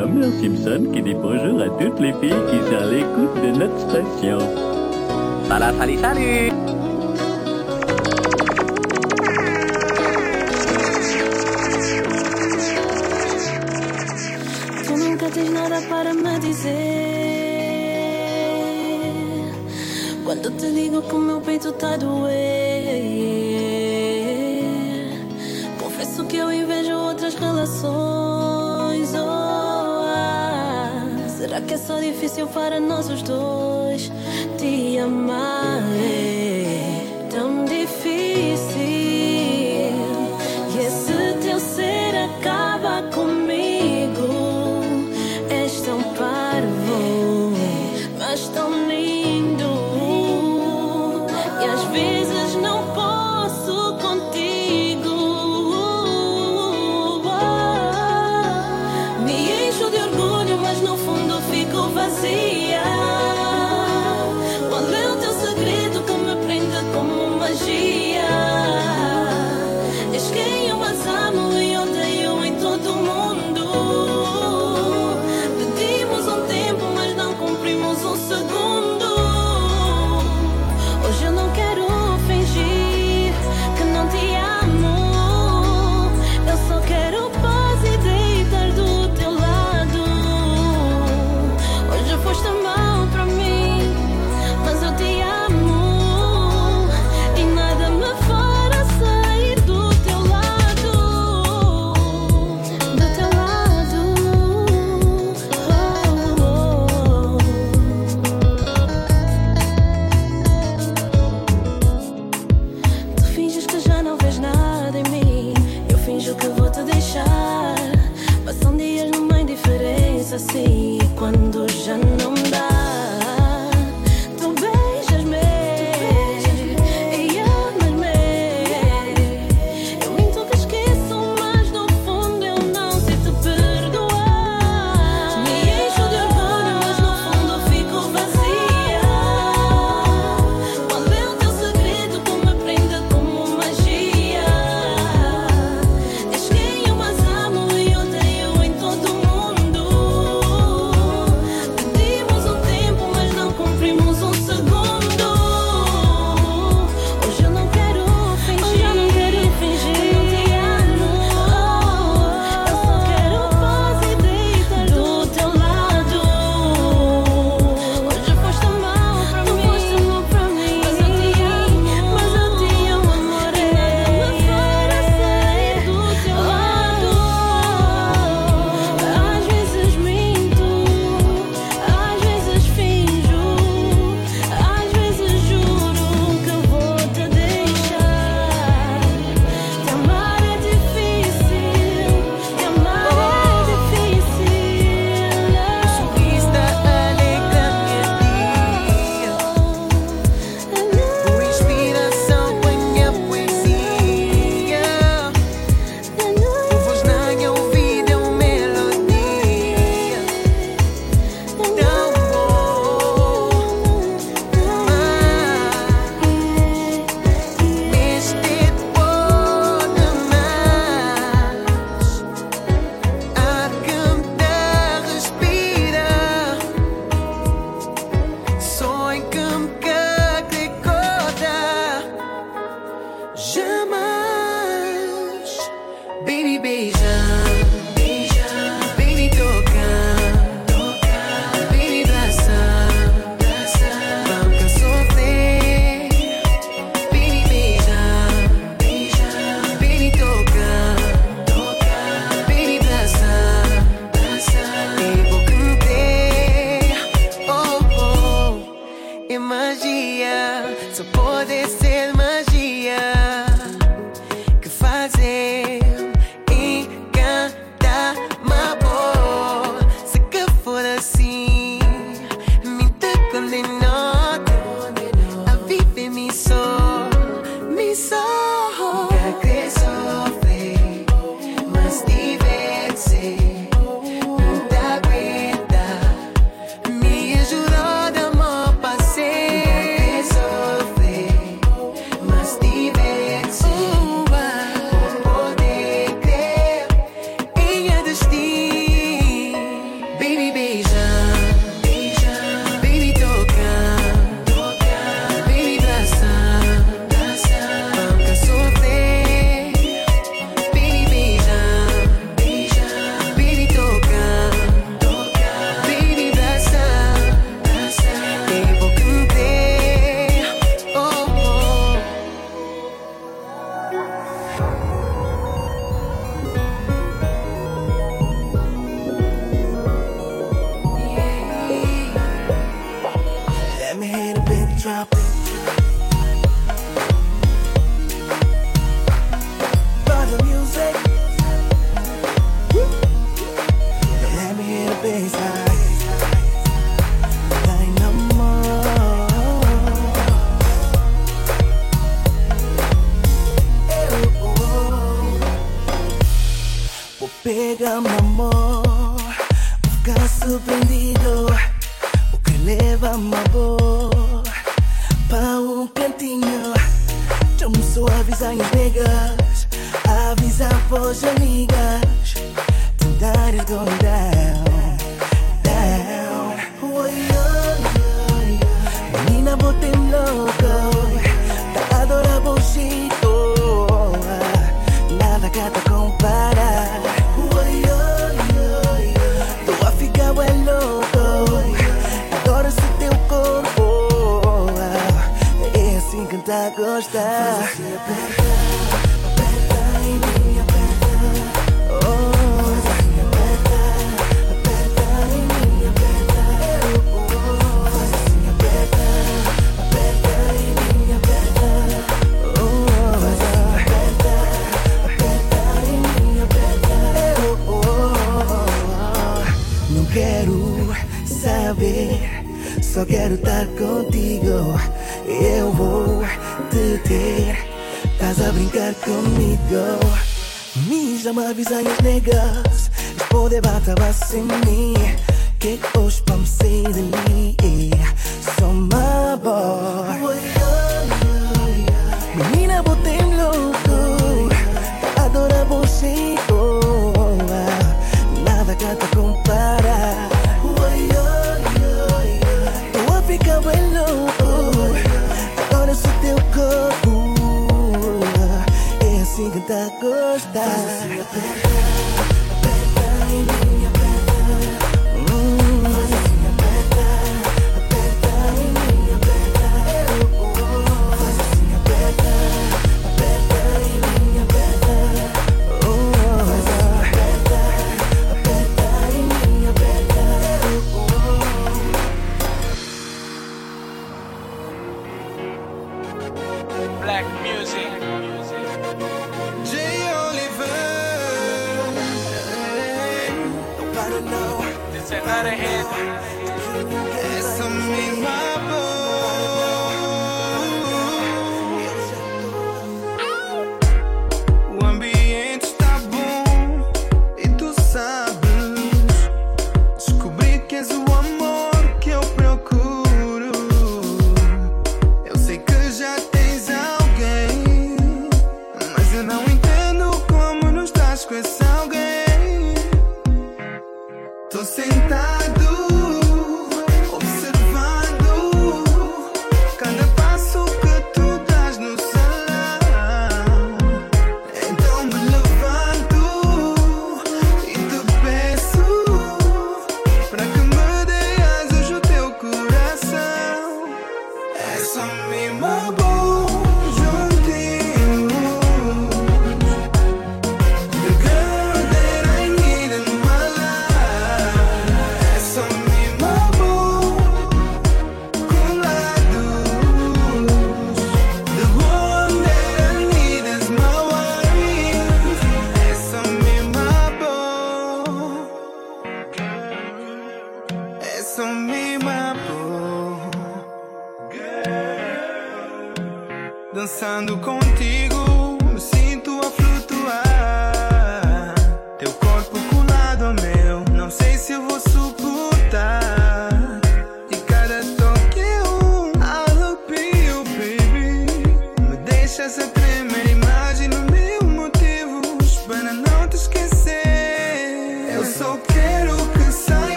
Homer Simpson qui dit bonjour à toutes les filles qui sont à l'écoute de notre station. Voilà, salut, salut. Tu nunca tens nada para me dizer. Quando te digo que o meu peito tá doer Confesso que eu invejo outras relações. Será que é só difícil para nós os dois te amar?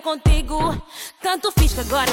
Contigo. Tanto fiz que agora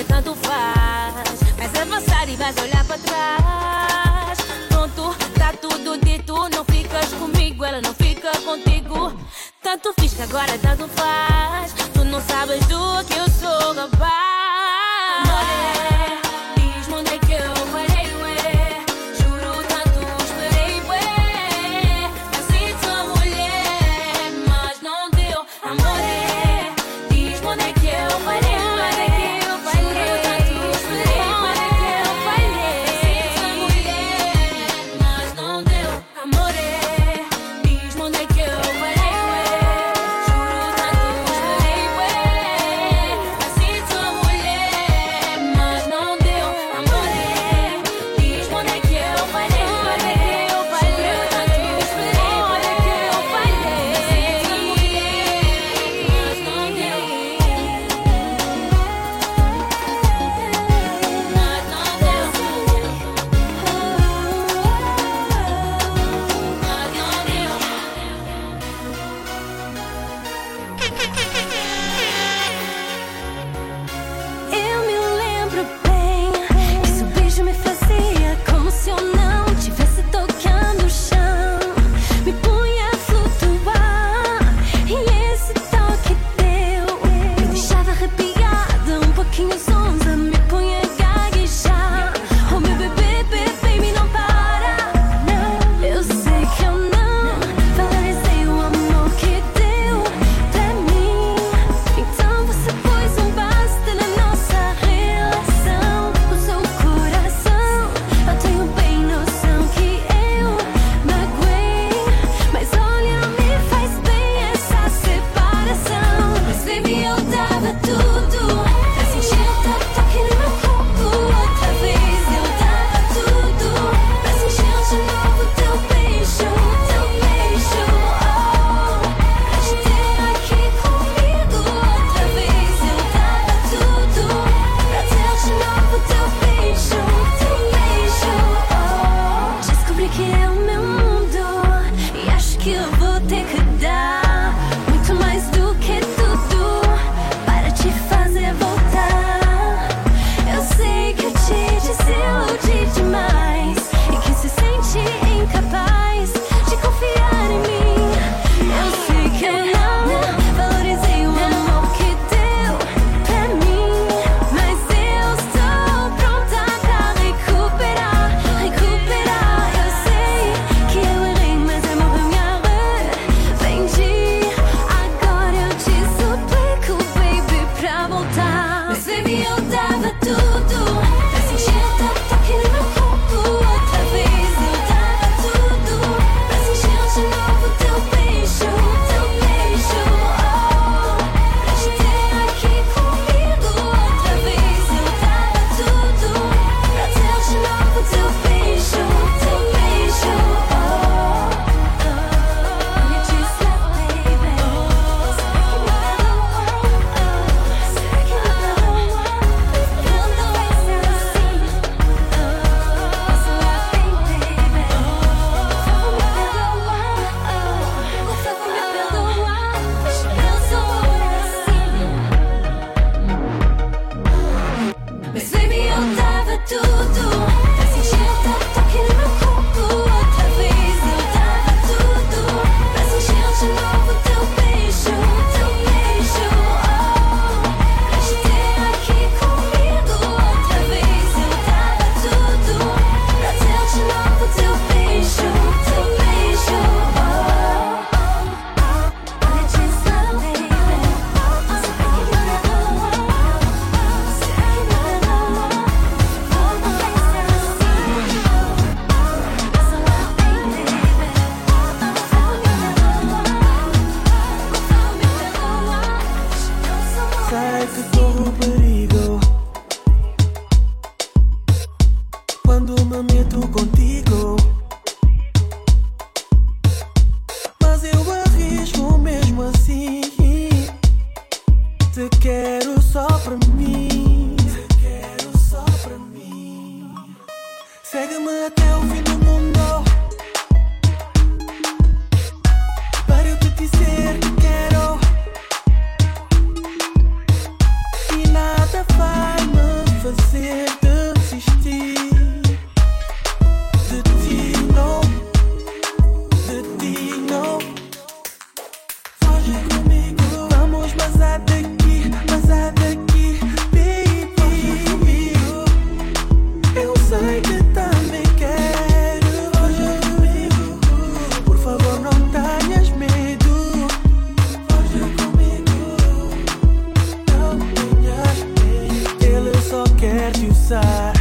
quero te usar,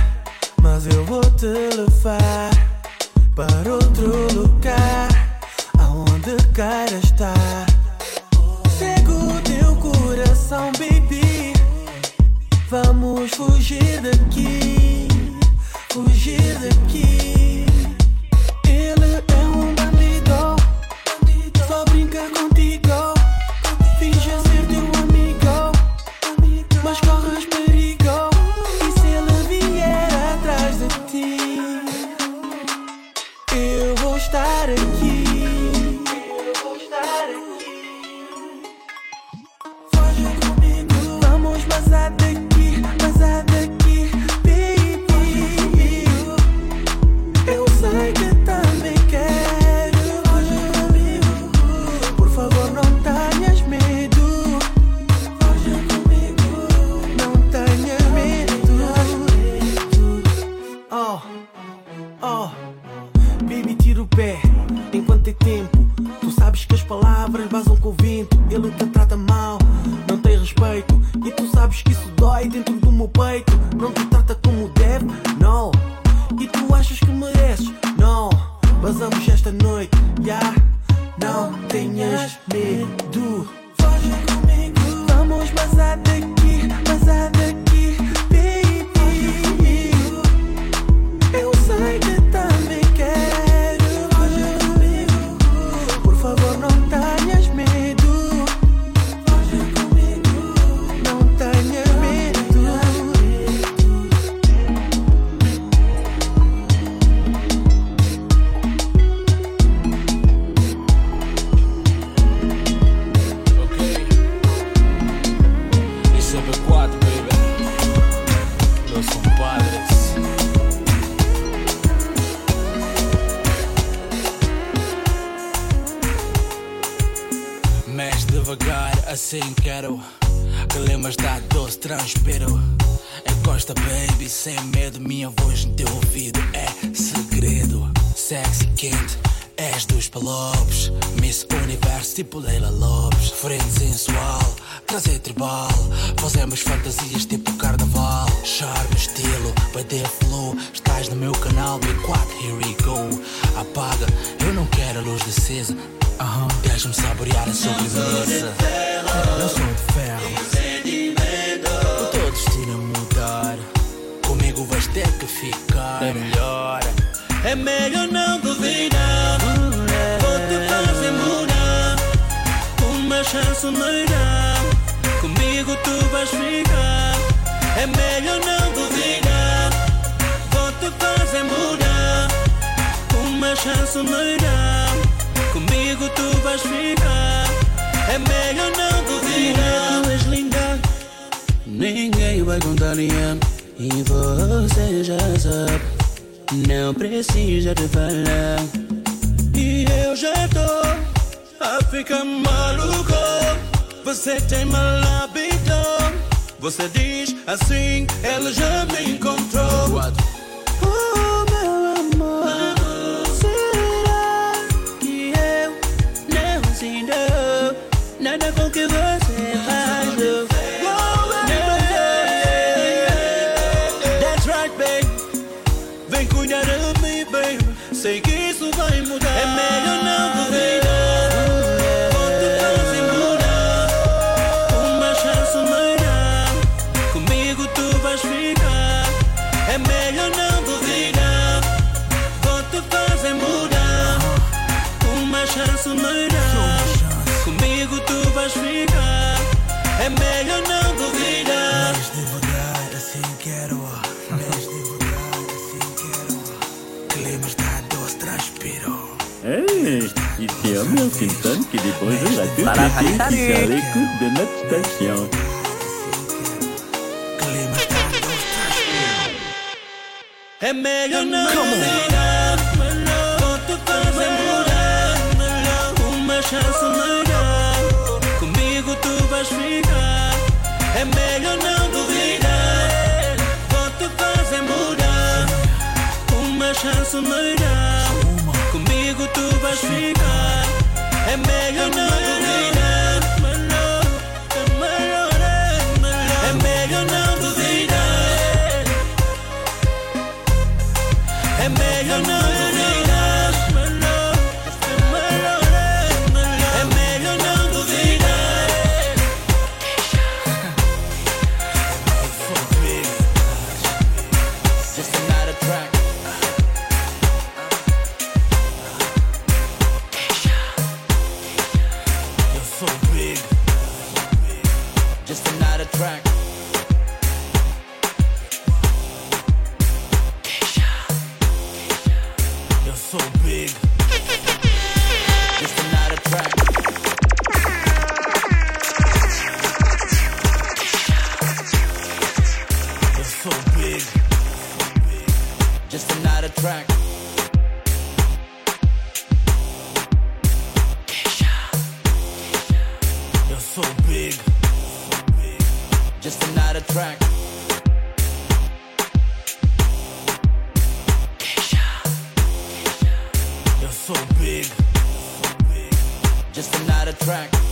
mas eu vou te levar para outro lugar, aonde queira estar. Cego o teu coração, baby. Vamos fugir daqui, fugir daqui. B4, baby. Los compadres. Mexe devagar, assim quero. Que lembras da doce, transpiro. Encosta, baby, sem medo. Minha voz no teu ouvido é segredo. Sexy quente, és dos palopes. Miss Universo, tipo Leila Lopes. Frente sensual, trazer tribal. Fazemos fantasias tipo carnaval. Charme, estilo, vai ter flow. Estás no meu canal, B4, here we go. Apaga, eu não quero a luz acesa. Aham, deixa-me saborear a sobremesa. Eu sou de ferro. O teu destino é mudar. Comigo vais ter que ficar. É melhor. É melhor não duvidar. Chance me dá. Comigo tu vais ficar. É melhor não duvidar. Vou te fazer mudar. Uma chance me. Comigo tu vais ficar. É melhor não duvidar. Tu és linda. Ninguém vai contrariar. E você já sabe. Não precisa de falar. E eu já tô a ficar maluco. Você tem mal hábito. Você diz assim, ela já me encontrou. Oh, meu amor, será que eu não sinto nada com que você Homer Simpson qui dit bonjour à toutes les filles qui sont à l'écoute de notre station. Que lembras da doce, transpiro. É melhor não duvidar. Vou te fazer mudar. Uma chance me dá. Comigo tu vais ficar. É melhor não duvidar. Vou te fazer mudar. Uma chance me dá. Comigo tu vais ficar. É melhor não another track. Keisha, Keisha. You're so big. Just another track.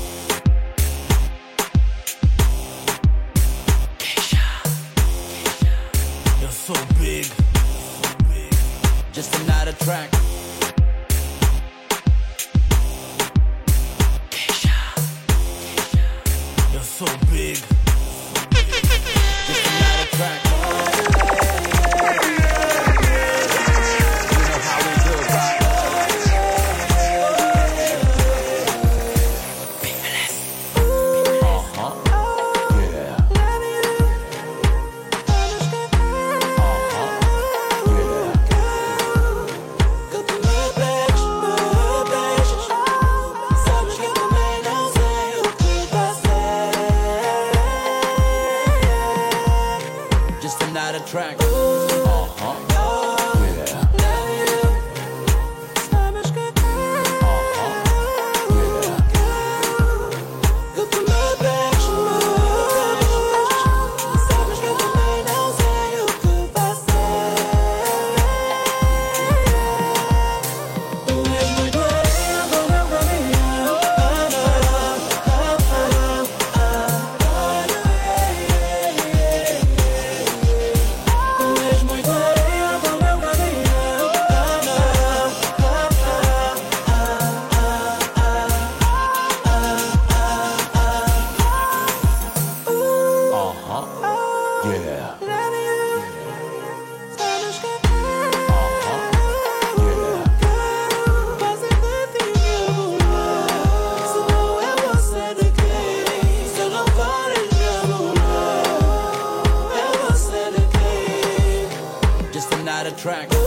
track.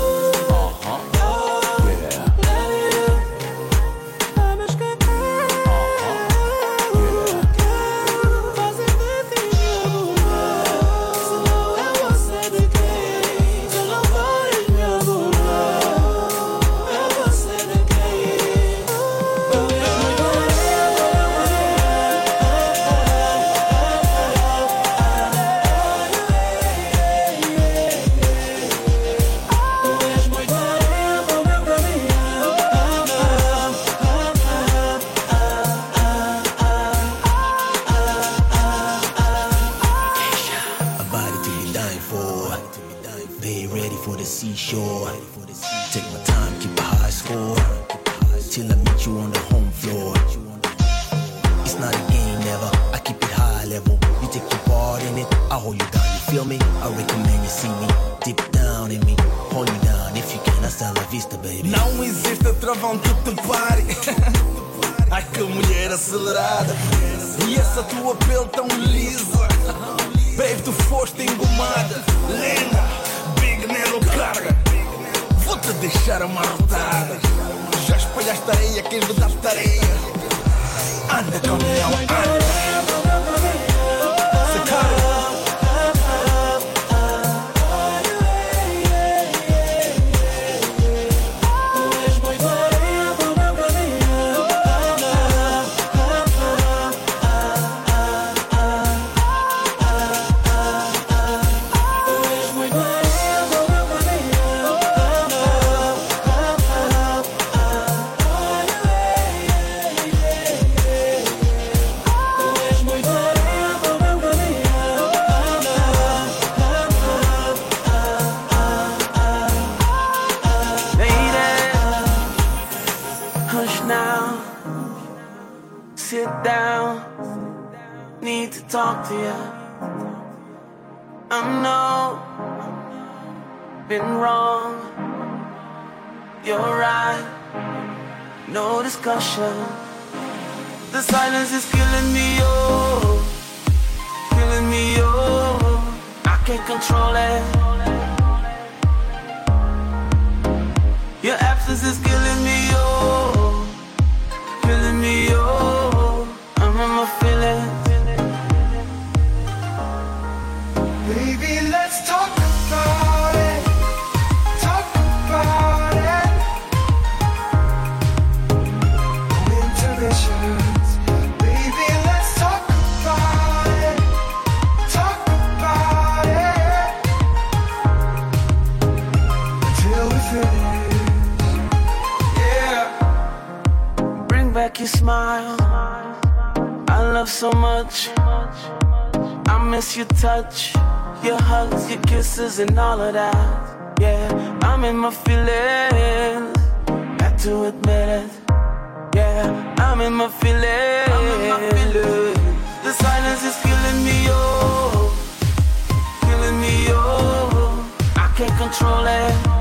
talk to you. I know been wrong. You're right. No discussion. The silence is killing me, oh, killing me, oh. I can't control it. Your absence is killing me. You smile. I love so much. I miss your touch, your hugs, your kisses, and all of that. Yeah, I'm in my feelings. Got to admit it. Yeah, I'm in my feelings. I'm in my feelings. The silence is killing me, oh, killing me, oh. I can't control it.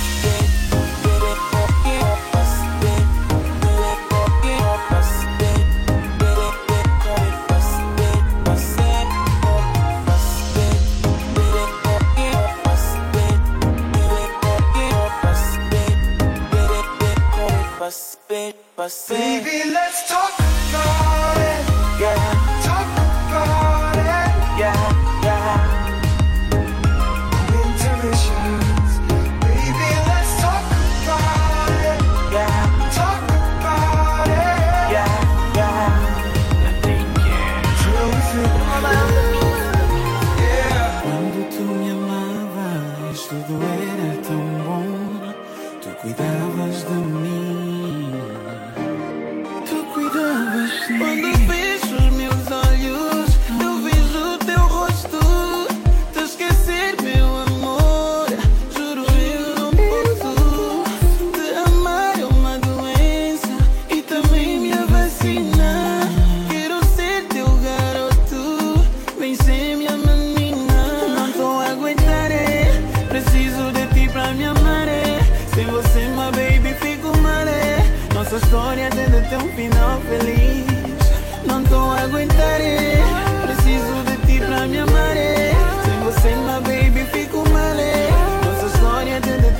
spit, but. Baby, let's talk about it. Yeah.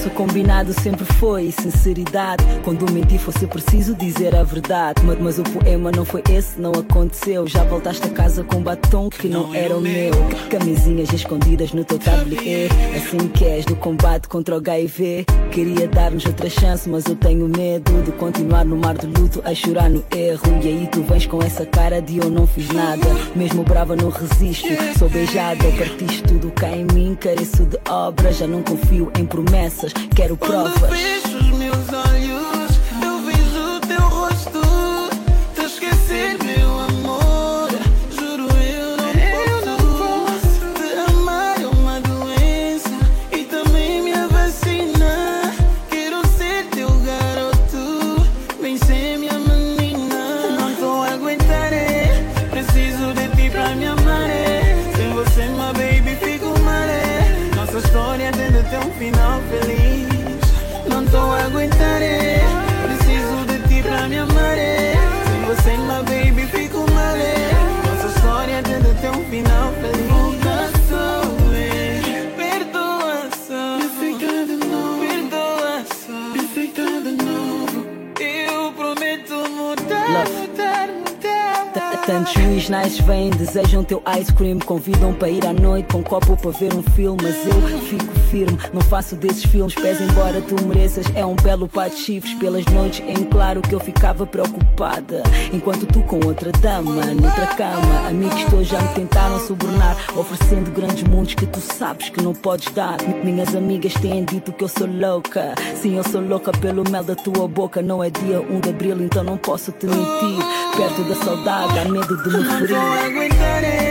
Nosso combinado sempre foi sinceridade. Quando mentir fosse preciso dizer a verdade. Mas, mas o poema não foi esse, não aconteceu. Já voltaste a casa com batom que não era o meu. Camisinhas escondidas no teu tablier. Assim que és do combate contra o HIV. Queria dar-nos outra chance, mas eu tenho medo de continuar no mar de luto a chorar no erro. E aí tu vens com essa cara de eu não fiz nada. Mesmo brava, não resisto. Sou beijada, partiste tudo cá em mim. Careço de obras, já não confio em promessas. Quero provas. Nice vêm, desejam teu ice cream Convidam para ir à noite com um copo para ver um filme Mas eu fico firme, não faço desses filmes Pés embora tu mereças, é um belo par de chifres Pelas noites em claro que eu ficava preocupada. Enquanto tu com outra dama, noutra cama Amigos teus já me tentaram subornar Oferecendo grandes mundos que tu sabes que não podes dar. Mi- Minhas amigas têm dito que eu sou louca. Sim, eu sou louca pelo mel da tua boca. Não é dia 1 de abril, então não posso te mentir. Perto da saudade, há medo de me ferir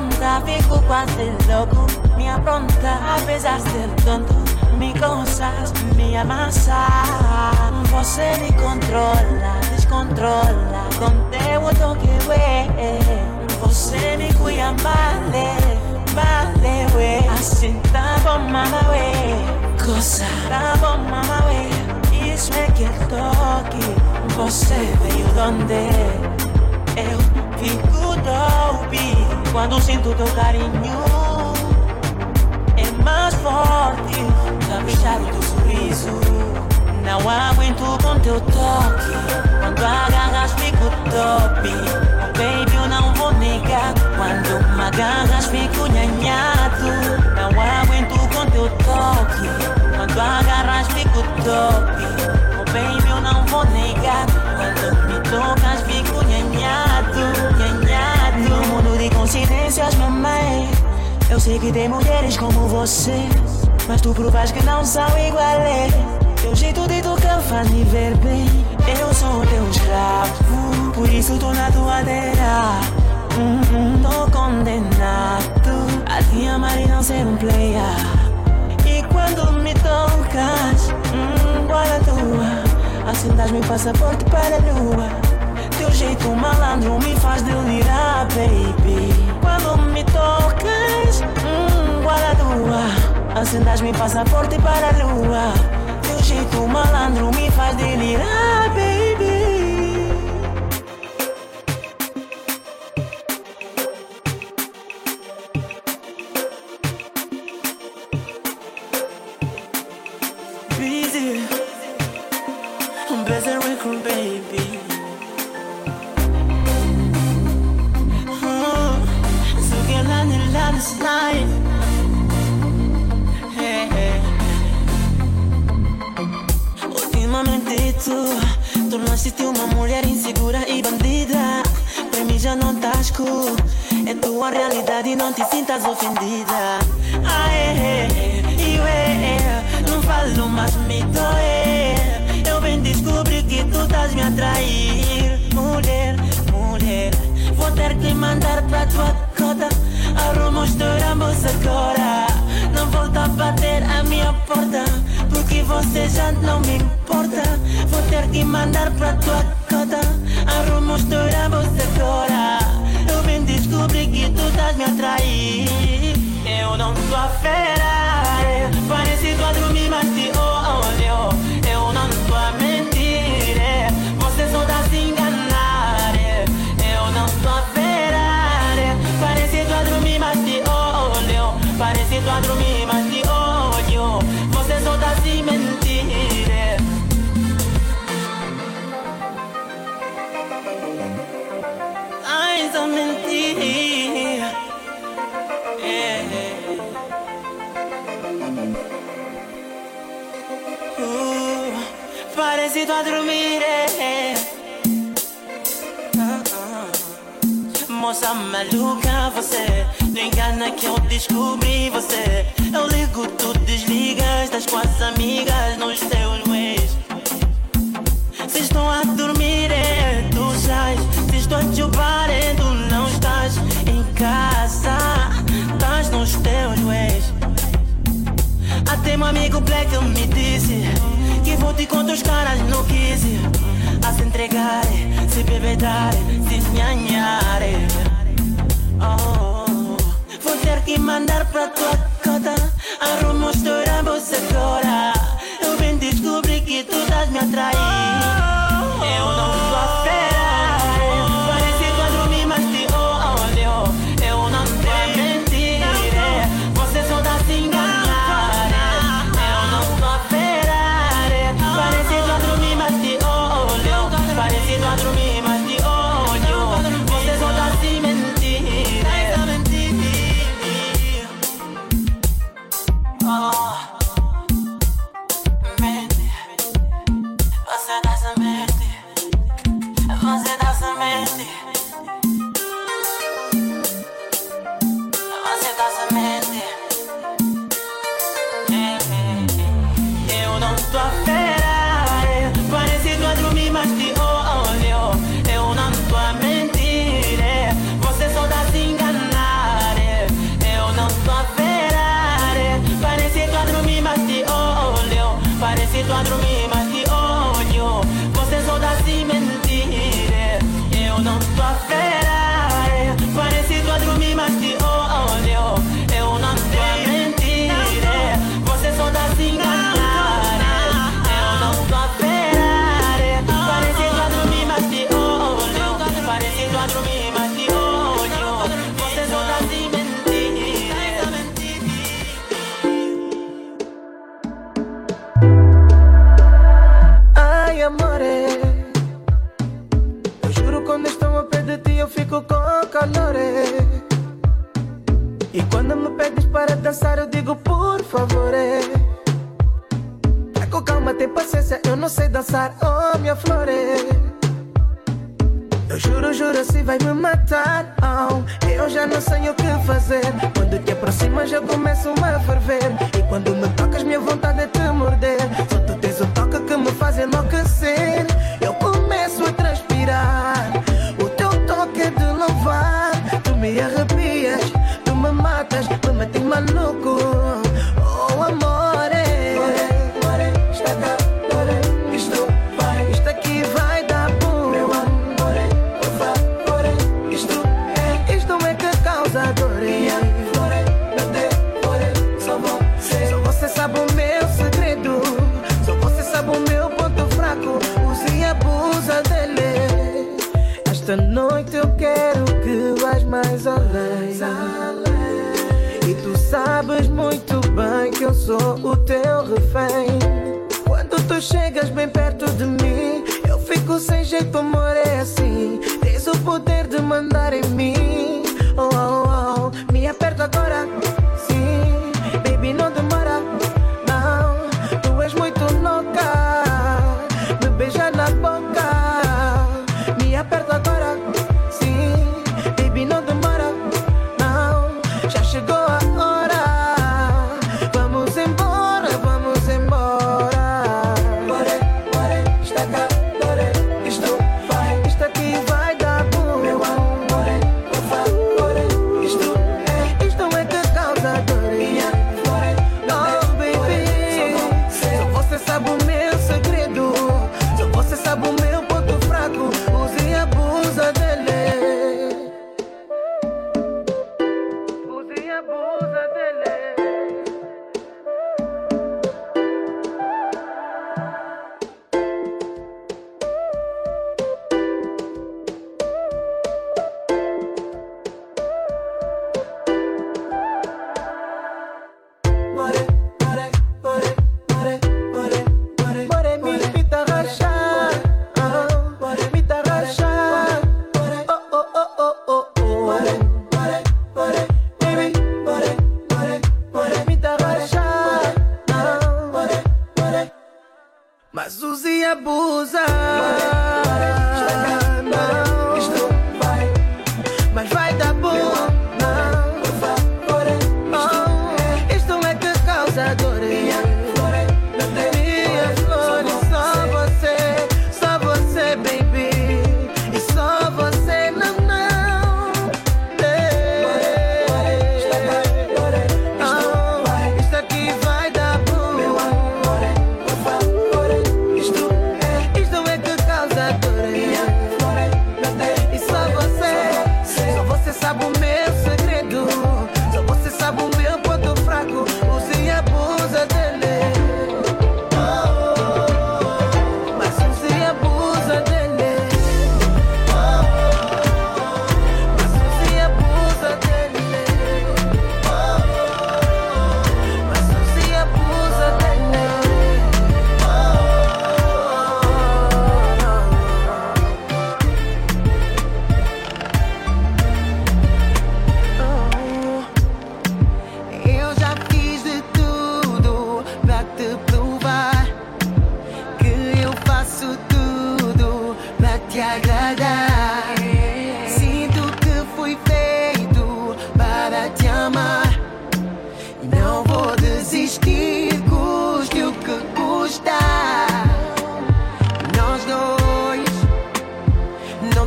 me monta, fico quase louco, me apronta, apesar de ser tonto, me gozas, me amassa. Você me controla, descontrola, com teu toque, ué. Você me cuida, vale, vale, ué. Assim tá bom, mama, ué. Coisa, tá bom, mama, ué. Isso é que é toque, você veio donde? Eu fico dope quando sinto teu carinho. É mais forte, caprichar o teu sorriso. Não aguento com teu toque. Quando agarras, fico top. Oh, baby, eu não vou negar. Quando me agarras, fico nhanhado. Não aguento com teu toque. Quando agarras, fico top. Oh, baby, eu não vou negar. Quando me tocas, fico Eu sei que tem mulheres como você. Mas tu provas que não são iguais. Teu jeito de tocar faz me ver bem. Eu sou teu escravo, por isso tô na tua terra. Hum, hum, tô condenado a te amar e não ser um player. E quando me tocas, hum, guarda tua, dás meu passaporte para a lua. Jeito malandro me faz delirar, baby. Quando me tocas, hum, guarda tua, meu passaporte para a lua. Teu jeito malandro me faz delirar, baby. This. Ultimamente tu tornaste-te uma mulher insegura e bandida. Pra mim já não estás cool. É tua realidade não te sintas ofendida. Ah, é, é, não falo mais me doer. Eu bem descobri que tu estás me atrair. Mulher, mulher, vou ter que mandar pra tua cota. Arruma os ambos agora. Não volta a bater a minha porta. Porque você já não me importa. Vou ter que mandar pra tua cota. Arruma os ambos agora. Eu vim descobrir que tu estás me atrair. Eu não tô a fera. Parece que a dormir, tu a dormir. é. Ah. Moça maluca, você não engana que eu descobri você. Eu ligo, tu desligas, estás com as amigas nos teus ways. Se estou a dormir, é tu sais. Se estou te tu não estás em casa. Estás nos teus ways. Até meu amigo Black me disse que vou te contra os caras no quise. A se entregar, se bebedar, se nhanhar. Oh, vou ter que mandar pra tua cota. Arruma os ambos agora. Eu vim descobrir que tu estás me atrair. Dançar eu digo por favor. Vai com calma, tem paciência, eu não sei dançar, oh minha flor. Eu juro, juro, se vai me matar. Oh, eu já não sei o que fazer. Quando te aproximas, eu começo a ferver. E quando me tocas, minha vontade é te morder. Só tu tens um toque que me faz enlouquecer. Eu começo a transpirar. O teu toque é de louvar. Tu me me manoco. Sou o teu refém. Quando tu chegas bem perto de mim, eu fico sem jeito, amor, é assim.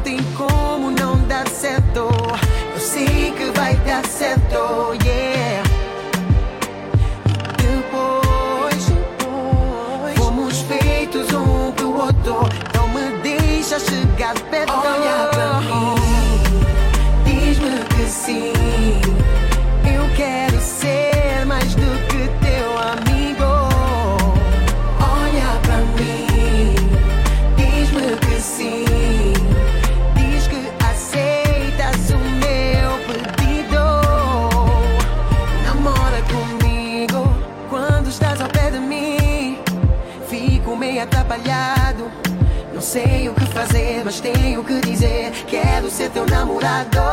tem como não dar certo. Eu sei que vai dar certo, yeah. Depois, depois fomos feitos um pro outro. Não me deixa chegar perto. Ser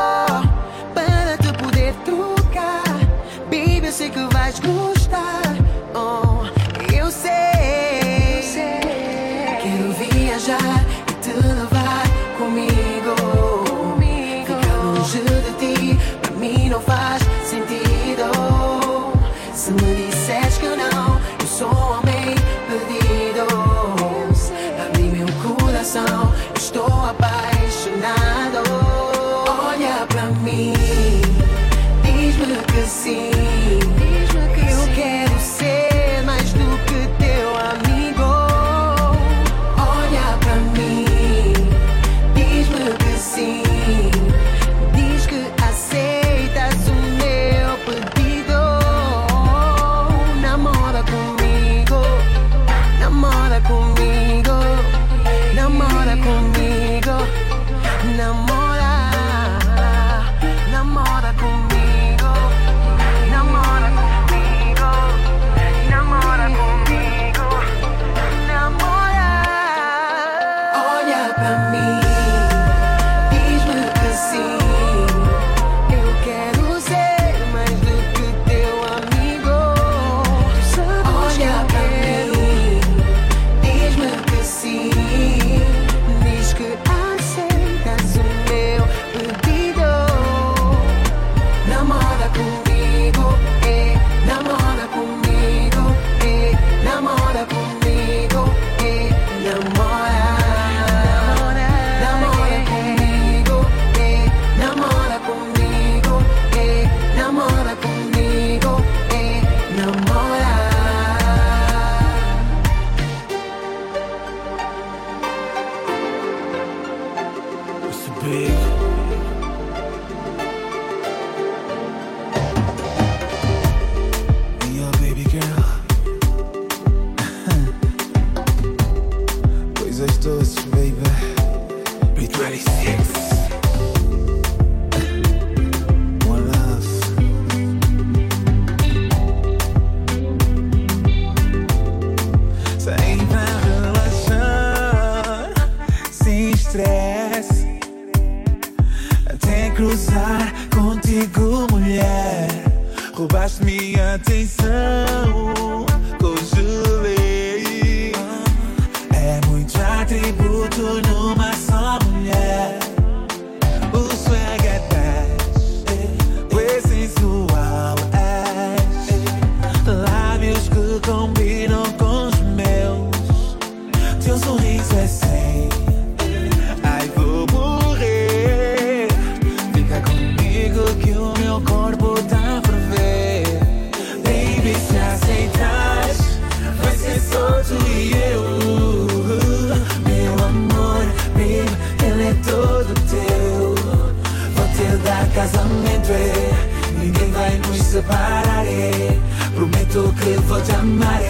vai nos separar. é. Prometo que vou te amar.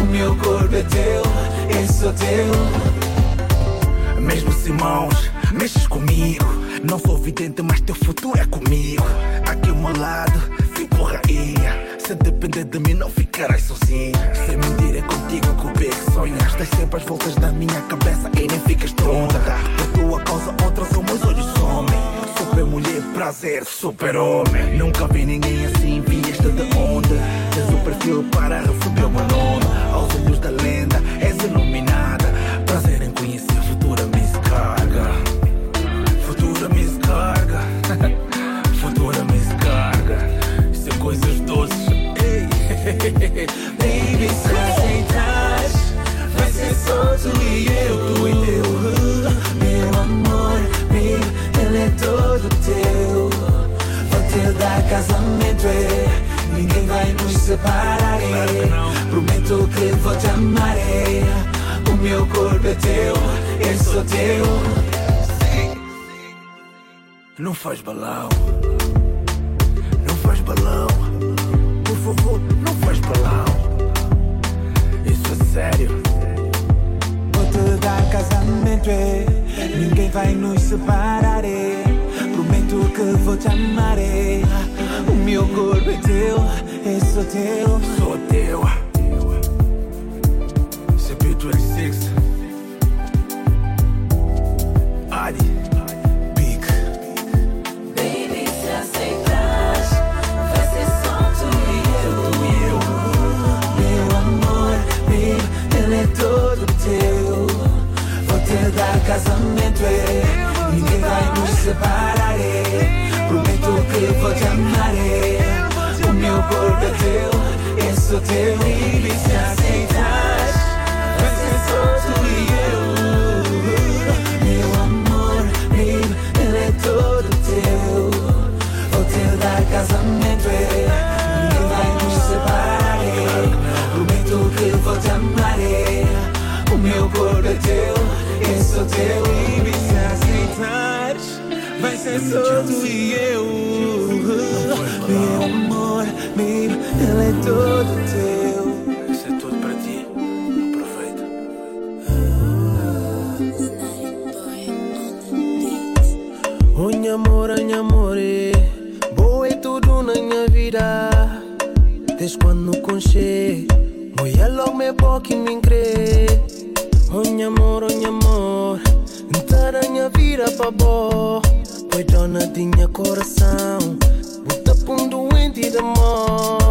O meu corpo é teu, eu sou teu. Mesmo sem mãos, mexes comigo. Não sou vidente, mas teu futuro é comigo. Aqui ao meu lado, fico rainha. Se depender de mim, não ficarás sozinha. Sem mentir, é contigo que o beijo sonhas. Estás sempre às voltas da minha cabeça e nem ficas tonta. Por tua causa, outras são meus olhos somem. Super mulher, prazer, super homem. Nunca vi ninguém assim, vieste de onde? Tens o perfil para receber o meu nome. Aos olhos da lenda, és iluminada. Baby, se aceitas, vai ser só tu e eu. Tu e eu. Meu amor, baby, ele é todo teu. Vou te dar casamento, é. Ninguém vai nos separar, é. Prometo que vou te amar, é. O meu corpo é teu, eu sou teu. Não faz balão, não faz balão. Por favor, balão. Isso é sério. Vou te dar casamento, é. Ninguém vai nos separar, é. Prometo que vou te amar, é. O meu corpo é teu, eu sou teu. Sou teu. Separarei. Prometo que vou te amar. O meu corpo é teu, eu sou teu e se aceitas, vai ser só tu e eu. Meu amor, baby, ele é todo teu. Vou te dar casamento, é. ninguém vai nos separar. é. Prometo que vou te amar. é. O meu corpo é teu, eu sou teu e se aceitares, vai ser só tu e eu. Meu amor, baby, ele é todo teu. Isso é tudo para ti. Aproveita. Oi, amor, oi, amore Boa é tudo na minha vida Desde quando conchei Mulher logo me boca e me crê Oi, amor, boa Pois dona de minha coração. Bota pra um doente de amor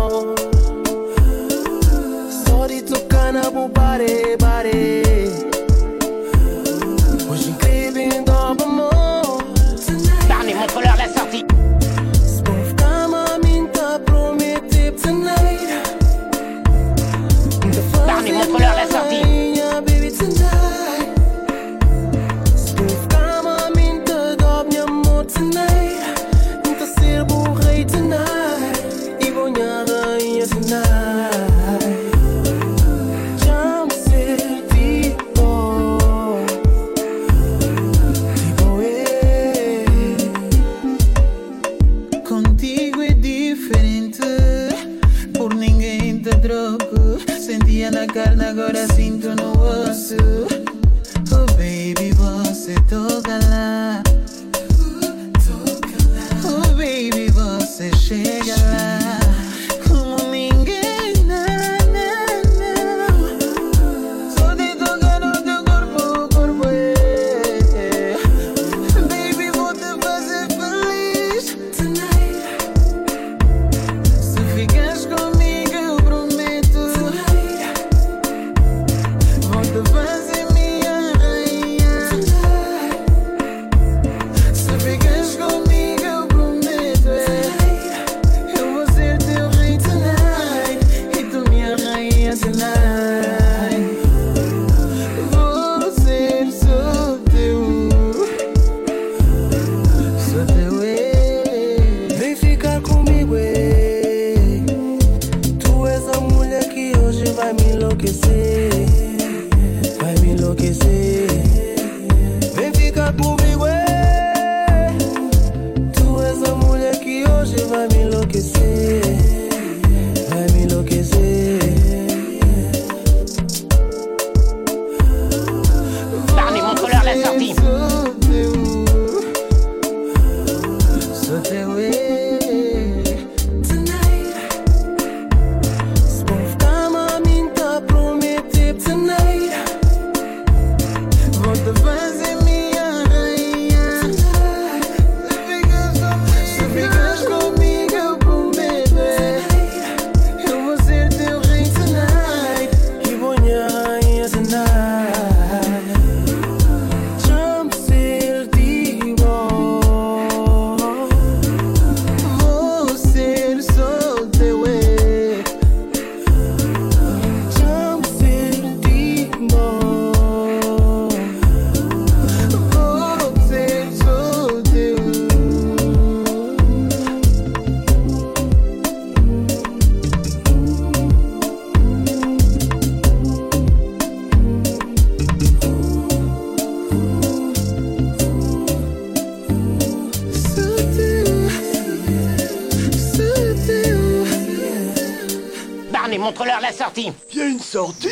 sortie Il y a une sortie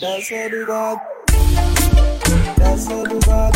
That's all about. That's all about.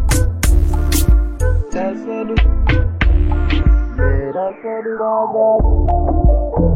That's what it all about.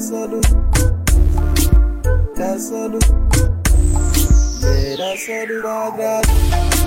Tasadu. Tasadu. Tasadu. Tasadu. Tasadu.